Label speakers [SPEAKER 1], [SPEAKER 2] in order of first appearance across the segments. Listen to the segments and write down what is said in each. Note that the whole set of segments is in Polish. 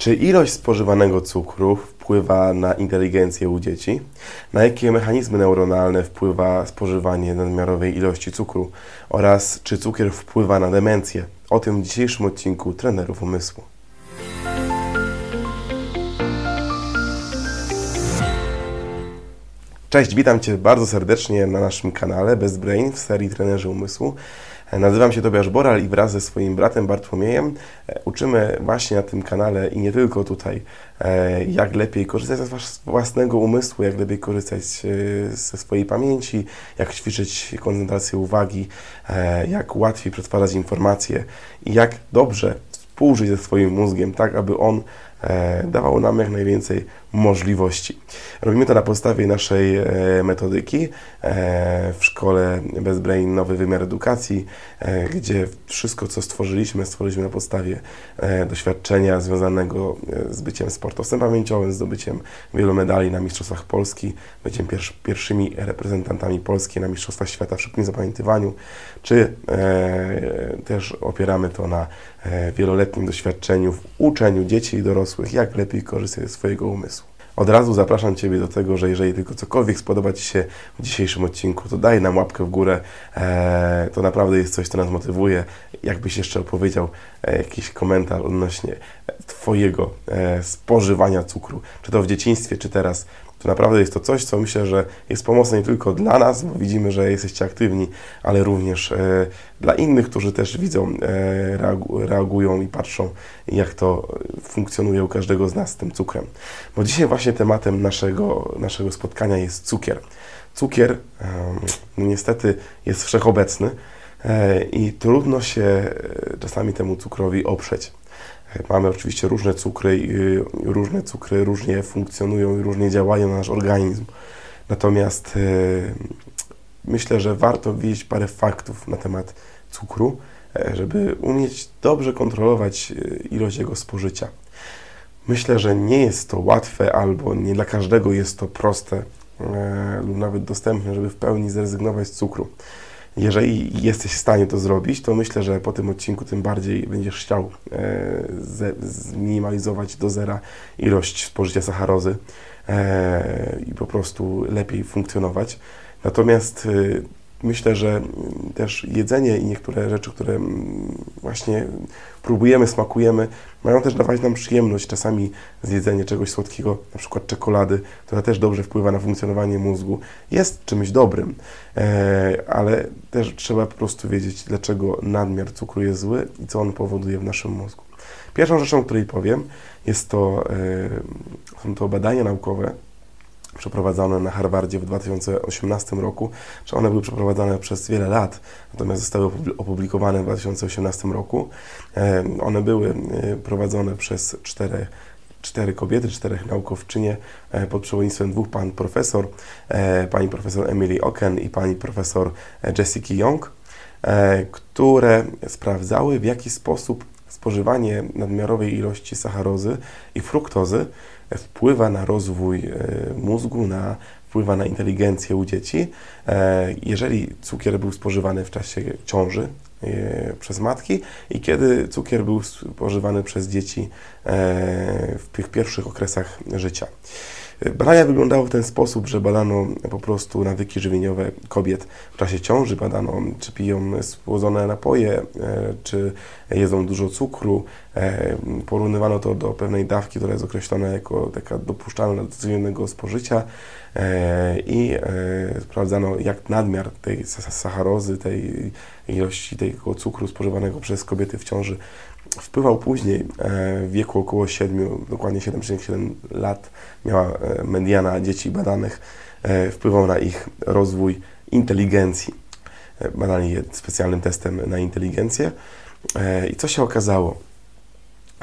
[SPEAKER 1] Czy ilość spożywanego cukru wpływa na inteligencję u dzieci? Na jakie mechanizmy neuronalne wpływa spożywanie nadmiarowej ilości cukru? Oraz czy cukier wpływa na demencję? O tym w dzisiejszym odcinku trenerów umysłu. Cześć, witam Cię bardzo serdecznie na naszym kanale Best Brain w serii Trenerzy Umysłu. Nazywam się Tobiasz Boral i wraz ze swoim bratem Bartłomiejem e, uczymy właśnie na tym kanale i nie tylko tutaj, e, jak lepiej korzystać z własnego umysłu, jak lepiej korzystać e, ze swojej pamięci, jak ćwiczyć koncentrację uwagi, jak łatwiej przetwarzać informacje i jak dobrze współżyć ze swoim mózgiem, tak aby on dawał nam jak najwięcej możliwości. Robimy to na podstawie naszej e, metodyki e, w szkole Bezbrain Nowy Wymiar Edukacji, e, gdzie wszystko, co stworzyliśmy, stworzyliśmy na podstawie doświadczenia związanego z byciem sportowcem pamięciowym, zdobyciem wielu medali na Mistrzostwach Polski, byciem pierwszymi reprezentantami Polski na Mistrzostwach Świata w szybkim zapamiętywaniu, czy też opieramy to na wieloletnim doświadczeniu w uczeniu dzieci i dorosłych, jak lepiej korzystać ze swojego umysłu. Od razu zapraszam Ciebie do tego, że jeżeli tylko cokolwiek spodoba Ci się w dzisiejszym odcinku, to daj nam łapkę w górę. E, to naprawdę jest coś, co nas motywuje. Jakbyś jeszcze opowiedział e, jakiś komentarz odnośnie Twojego e, spożywania cukru, czy to w dzieciństwie, czy teraz, to naprawdę jest to coś, co myślę, że jest pomocne nie tylko dla nas, bo widzimy, że jesteście aktywni, ale również e, dla innych, którzy też widzą, e, reagu reagują i patrzą, jak to funkcjonuje u każdego z nas z tym cukrem. Bo dzisiaj właśnie tematem naszego, naszego spotkania jest cukier. Cukier no niestety jest wszechobecny e, i trudno się e, czasami temu cukrowi oprzeć. Mamy oczywiście różne cukry, y, różne cukry różnie funkcjonują i różnie działają na nasz organizm. Natomiast myślę, że warto wiedzieć parę faktów na temat cukru, e, żeby umieć dobrze kontrolować y, ilość jego spożycia. Myślę, że nie jest to łatwe albo nie dla każdego jest to proste e, lub nawet dostępne, żeby w pełni zrezygnować z cukru. Jeżeli jesteś w stanie to zrobić, to myślę, że po tym odcinku tym bardziej będziesz chciał e, zminimalizować do zera ilość spożycia sacharozy e, i po prostu lepiej funkcjonować. Natomiast e, myślę, że też jedzenie i niektóre rzeczy, które właśnie próbujemy, smakujemy, mają też dawać nam przyjemność. Czasami zjedzenie czegoś słodkiego, na przykład czekolady, która też dobrze wpływa na funkcjonowanie mózgu, jest czymś dobrym, e, ale też trzeba po prostu wiedzieć, dlaczego nadmiar cukru jest zły i co on powoduje w naszym mózgu. Pierwszą rzeczą, o której powiem, jest to, e, są to badania naukowe, przeprowadzone na Harvardzie w 2018 roku, że one były przeprowadzane przez wiele lat, natomiast zostały opublikowane w 2018 roku. E, one były e, prowadzone przez cztery cztery kobiety, czterech naukowczynie e, pod przewodnictwem dwóch pan profesor, pani profesor Emily Oken i pani profesor Jessica Young, które sprawdzały w jaki sposób spożywanie nadmiarowej ilości sacharozy i fruktozy wpływa na rozwój e, mózgu, na, wpływa na inteligencję u dzieci. E, jeżeli cukier był spożywany w czasie ciąży e, przez matki i kiedy cukier był spożywany przez dzieci w tych pierwszych okresach życia. Badania wyglądały w ten sposób, że badano po prostu nawyki żywieniowe kobiet w czasie ciąży, badano czy piją słodzone napoje, e, czy jedzą dużo cukru. E, porównywano to do pewnej dawki, która jest określona jako taka dopuszczalna do codziennego spożycia e, i sprawdzano jak nadmiar tej sacharozy, tej ilości tego cukru spożywanego przez kobiety w ciąży wpływał później w wieku około 7, dokładnie 7,7 lat miała mediana dzieci badanych, wpływał na ich rozwój inteligencji. Badali je specjalnym testem na inteligencję i co się okazało?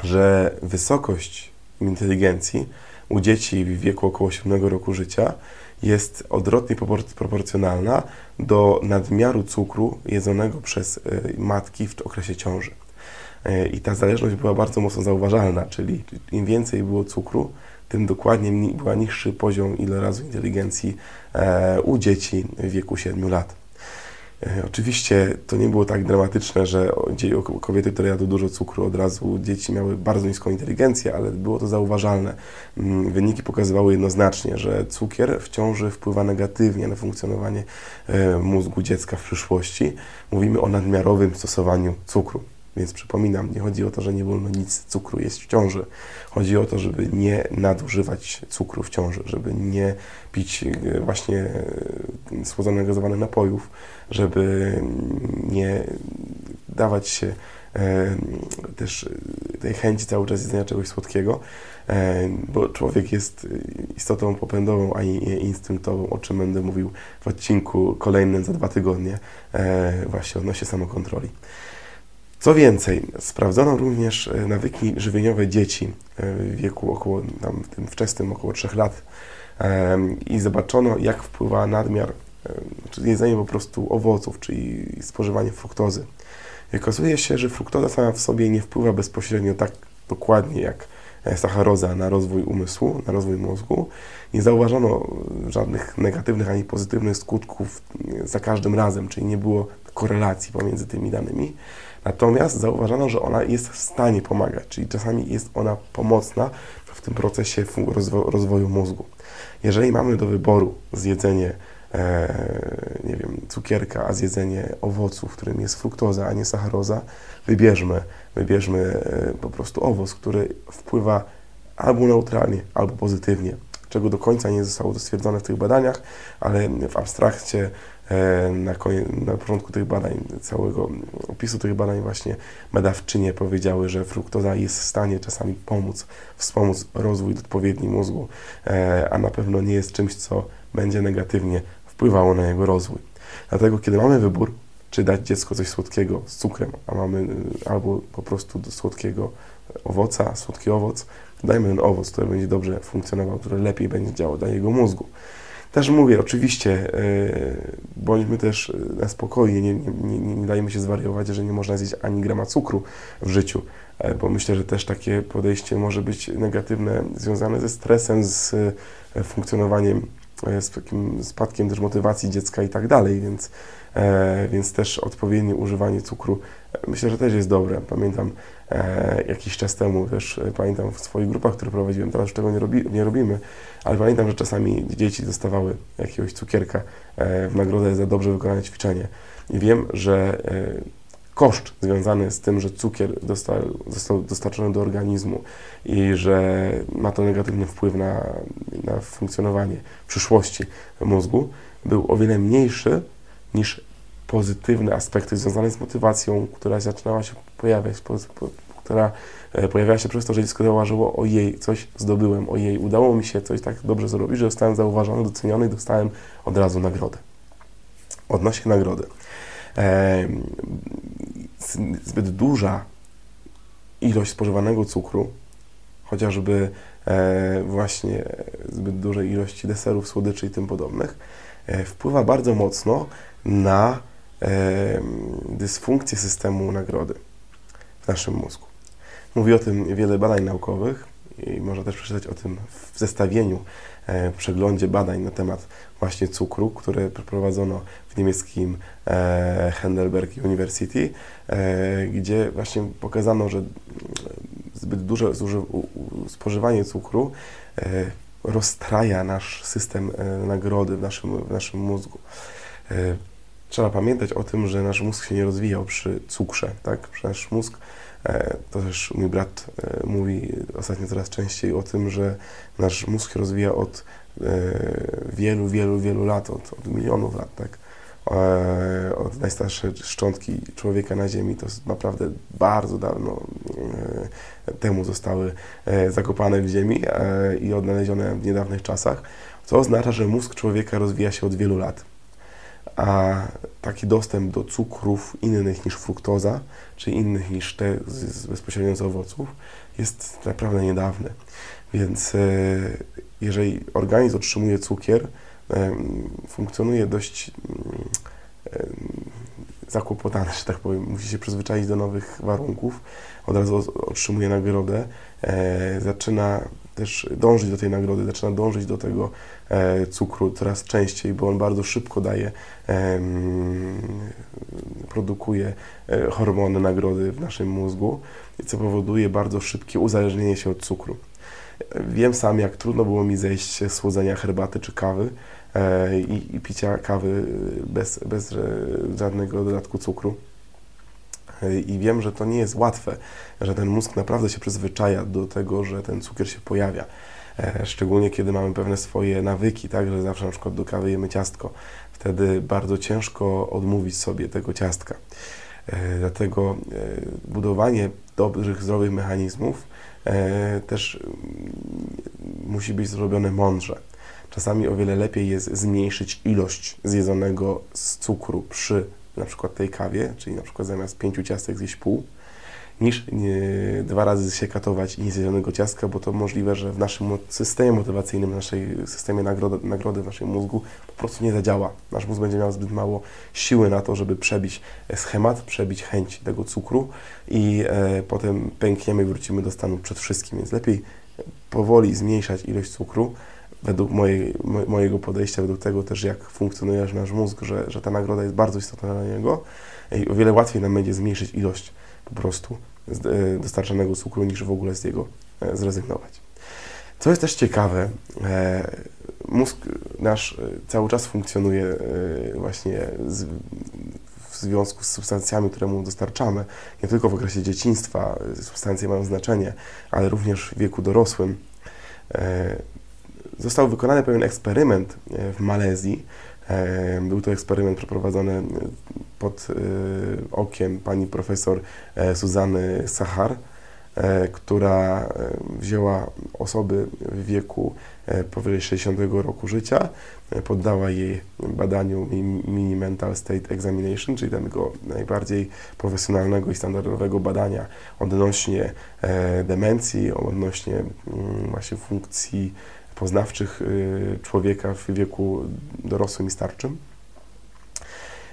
[SPEAKER 1] Że wysokość inteligencji u dzieci w wieku około 7 roku życia jest odwrotnie proporcjonalna do nadmiaru cukru jedzonego przez matki w okresie ciąży. E, I ta zależność była bardzo mocno zauważalna, czyli im więcej było cukru, tym dokładnie była niższy poziom ilorazu inteligencji e, u dzieci w wieku 7 lat. E, oczywiście to nie było tak dramatyczne, że kobiety, które jadły dużo cukru, od razu dzieci miały bardzo niską inteligencję, ale było to zauważalne. Mm, wyniki pokazywały jednoznacznie, że cukier w ciąży wpływa negatywnie na funkcjonowanie mózgu dziecka w przyszłości. Mówimy o nadmiarowym stosowaniu cukru. Więc przypominam, nie chodzi o to, że nie wolno nic cukru jeść w ciąży. Chodzi o to, żeby nie nadużywać cukru w ciąży, żeby nie pić e, właśnie e, słodzonych gazowanych napojów, żeby nie dawać się e, też tej chęci cały czas jedzenia czegoś słodkiego, bo człowiek jest istotą popędową, a nie instynktową, o czym będę mówił w odcinku kolejnym za dwa tygodnie, właśnie odnośnie samokontroli. Co więcej, sprawdzono również e, nawyki żywieniowe dzieci e, w wieku około, tam, w tym wczesnym, około 3 lat i zobaczono, jak wpływa nadmiar, czyli jedzenie po prostu owoców, czyli spożywanie fruktozy. I okazuje się, że fruktoza sama w sobie nie wpływa bezpośrednio tak dokładnie jak e, sacharoza na rozwój umysłu, na rozwój mózgu. Nie zauważono żadnych negatywnych ani pozytywnych skutków za każdym razem, czyli nie było korelacji pomiędzy tymi danymi. Natomiast zauważano, że ona jest w stanie pomagać, czyli czasami jest ona pomocna w tym procesie rozwoju mózgu. Jeżeli mamy do wyboru zjedzenie e, nie wiem, cukierka, a zjedzenie owocu, w którym jest fruktoza, a nie sacharoza, wybierzmy, wybierzmy e, po prostu owoc, który wpływa albo neutralnie, albo pozytywnie, czego do końca nie zostało stwierdzone w tych badaniach, ale w abstrakcie E, na, na początku tych badań, całego opisu tych badań właśnie badawczynie powiedziały, że fruktoza jest w stanie czasami pomóc, wspomóc rozwój odpowiedni mózgu, e, a na pewno nie jest czymś, co będzie negatywnie wpływało na jego rozwój. Dlatego, kiedy mamy wybór, czy dać dziecko coś słodkiego z cukrem, a mamy albo po prostu do słodkiego owoca, słodki owoc, dajmy ten owoc, który będzie dobrze funkcjonował, który lepiej będzie działał dla jego mózgu. Też mówię, oczywiście, e, bądźmy też e, na spokojnie, nie, nie, nie, nie dajmy się zwariować, że nie można zjeść ani grama cukru w życiu, e, bo myślę, że też takie podejście może być negatywne, związane ze stresem, z funkcjonowaniem, z takim spadkiem też motywacji dziecka i tak dalej, więc, więc też odpowiednie używanie cukru myślę, że też jest dobre. Pamiętam e, jakiś czas temu też, e, pamiętam w swoich grupach, które prowadziłem, teraz już tego nie, robi, nie robimy, ale pamiętam, że czasami dzieci dostawały jakiegoś cukierka e, w nagrodę za dobrze wykonane ćwiczenie. I wiem, że e, koszt związany z tym, że cukier dostał, został dostarczony do organizmu i że ma to negatywny wpływ na, na funkcjonowanie przyszłości mózgu, był o wiele mniejszy niż pozytywne aspekty związane z motywacją, która zaczynała się pojawiać, która e, pojawiała się przez to, że dziecko zauważyło, ojej, coś zdobyłem, ojej, udało mi się coś tak dobrze zrobić, że zostałem zauważony, doceniony i dostałem od razu nagrodę. Odnośnie nagrody. E, zbyt duża ilość spożywanego cukru, chociażby e, właśnie zbyt dużej ilości deserów, słodyczy i tym podobnych, wpływa bardzo mocno na dysfunkcję systemu nagrody w naszym mózgu. Mówi o tym wiele badań naukowych i można też przeczytać o tym w zestawieniu, e, w przeglądzie badań na temat właśnie cukru, które przeprowadzono w niemieckim e, Heidelberg University, e, gdzie właśnie pokazano, że zbyt duże spożywanie cukru rozstraja nasz system nagrody w naszym, w naszym mózgu. Trzeba pamiętać o tym, że nasz mózg się nie rozwijał przy cukrze, tak? Nasz mózg, e, to też mój brat e, mówi ostatnio coraz częściej o tym, że nasz mózg się rozwija od e, wielu, wielu, wielu lat, od, od milionów lat, tak? Od najstarszej szczątki człowieka na Ziemi, to naprawdę bardzo dawno temu zostały zakopane w ziemi i odnalezione w niedawnych czasach, co oznacza, że mózg człowieka rozwija się od wielu lat a taki dostęp do cukrów innych niż fruktoza, czy innych niż te z, z bezpośrednio z owoców, jest naprawdę niedawny. Więc e, jeżeli organizm otrzymuje cukier, e, funkcjonuje dość e, zakłopotany, że tak powiem, musi się przyzwyczaić do nowych warunków, od razu otrzymuje nagrodę, zaczyna też dążyć do tej nagrody, zaczyna dążyć do tego e, cukru coraz częściej, bo on bardzo szybko daje, produkuje e, hormony nagrody w naszym mózgu, co powoduje bardzo szybkie uzależnienie się od cukru. Wiem sam, jak trudno było mi zejść z słodzenia herbaty czy kawy e, i, i picia kawy bez, bez żadnego dodatku cukru. I wiem, że to nie jest łatwe, że ten mózg naprawdę się przyzwyczaja do tego, że ten cukier się pojawia. E, szczególnie kiedy mamy pewne swoje nawyki, tak, że zawsze na przykład do kawy jemy ciastko. Wtedy bardzo ciężko odmówić sobie tego ciastka. E, dlatego e, budowanie dobrych, zdrowych mechanizmów też mm, musi być zrobione mądrze. Czasami o wiele lepiej jest zmniejszyć ilość zjedzonego z cukru przy na przykład tej kawie, czyli na przykład zamiast pięciu ciastek zjeść pół, niż nie, dwa razy się katować i nie zjedzonego ciastka, bo to możliwe, że w naszym systemie motywacyjnym, w naszej systemie nagrody, nagrody w naszym mózgu po prostu nie zadziała. Nasz mózg będzie miał zbyt mało siły na to, żeby przebić schemat, przebić chęć tego cukru i e, potem pękniemy i wrócimy do stanu przed wszystkim. Więc lepiej powoli zmniejszać ilość cukru, według mojej, mojego podejścia, według tego też, jak funkcjonuje nasz mózg, że, że ta nagroda jest bardzo istotna dla niego i o wiele łatwiej nam będzie zmniejszyć ilość po prostu e, dostarczanego cukru, niż w ogóle z niego e, zrezygnować. Co jest też ciekawe, e, mózg nasz cały czas funkcjonuje właśnie z, w związku z substancjami, które mu dostarczamy. Nie tylko w okresie dzieciństwa substancje mają znaczenie, ale również w wieku dorosłym został wykonany pewien eksperyment e, w Malezji. E, był to eksperyment przeprowadzony e, pod okiem pani profesor Suzany Sahar, która wzięła osoby w wieku powyżej 60 roku życia, poddała jej badaniu Mini Mental State Examination, czyli tego najbardziej profesjonalnego i standardowego badania odnośnie demencji, odnośnie mm, właśnie funkcji poznawczych y, człowieka w wieku dorosłym i starczym.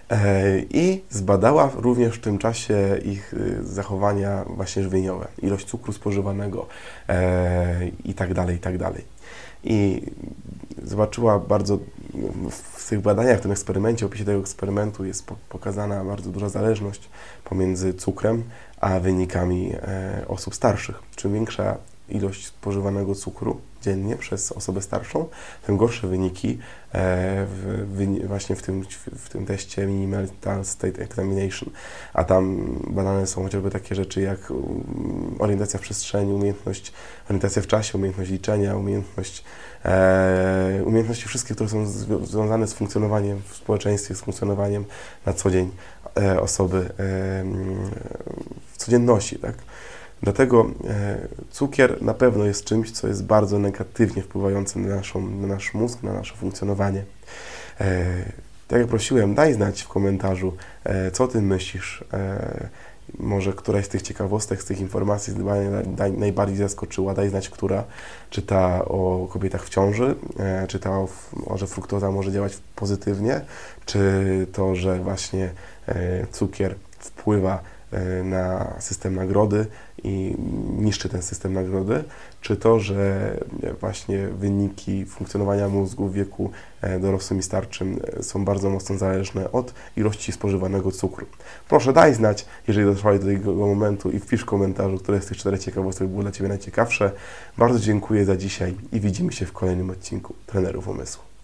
[SPEAKER 1] E, I zbadała również w tym czasie ich y, zachowania właśnie żywieniowe, ilość cukru spożywanego e, i tak dalej, i tak dalej. I zobaczyła bardzo, w tych badaniach, w tym eksperymencie, opisie tego eksperymentu jest pokazana bardzo duża zależność pomiędzy cukrem a wynikami e, osób starszych. Czym większa ilość spożywanego cukru dziennie przez osobę starszą, tym gorsze wyniki e, w, właśnie w tym, w tym teście Minimal State Examination. A tam badane są chociażby takie rzeczy jak mm, orientacja w przestrzeni, umiejętność, orientacja w czasie, umiejętność liczenia, umiejętność, e, umiejętności wszystkie, które są związane z funkcjonowaniem w społeczeństwie, z funkcjonowaniem na co dzień e, osoby w codzienności, tak? Dlatego e, cukier na pewno jest czymś, co jest bardzo negatywnie wpływającym na, naszą, na nasz mózg, na nasze funkcjonowanie. E, tak jak prosiłem, daj znać w komentarzu, e, co Ty myślisz. Może któraś z tych ciekawostek, z tych informacji najbardziej zaskoczyła, daj znać, która. Czy ta o kobietach w ciąży, czy ta o, że fruktoza może działać pozytywnie, czy to, że właśnie cukier wpływa na system nagrody i niszczy ten system nagrody, czy to, że właśnie wyniki funkcjonowania mózgu w wieku e, dorosłym i starczym e, są bardzo mocno zależne od ilości spożywanego cukru. Proszę daj znać, jeżeli dotrwałeś do tego momentu i wpisz w komentarzu, które z tych czterech ciekawostek było dla Ciebie najciekawsze. Bardzo dziękuję za dzisiaj i widzimy się w kolejnym odcinku Trenerów Umysłu.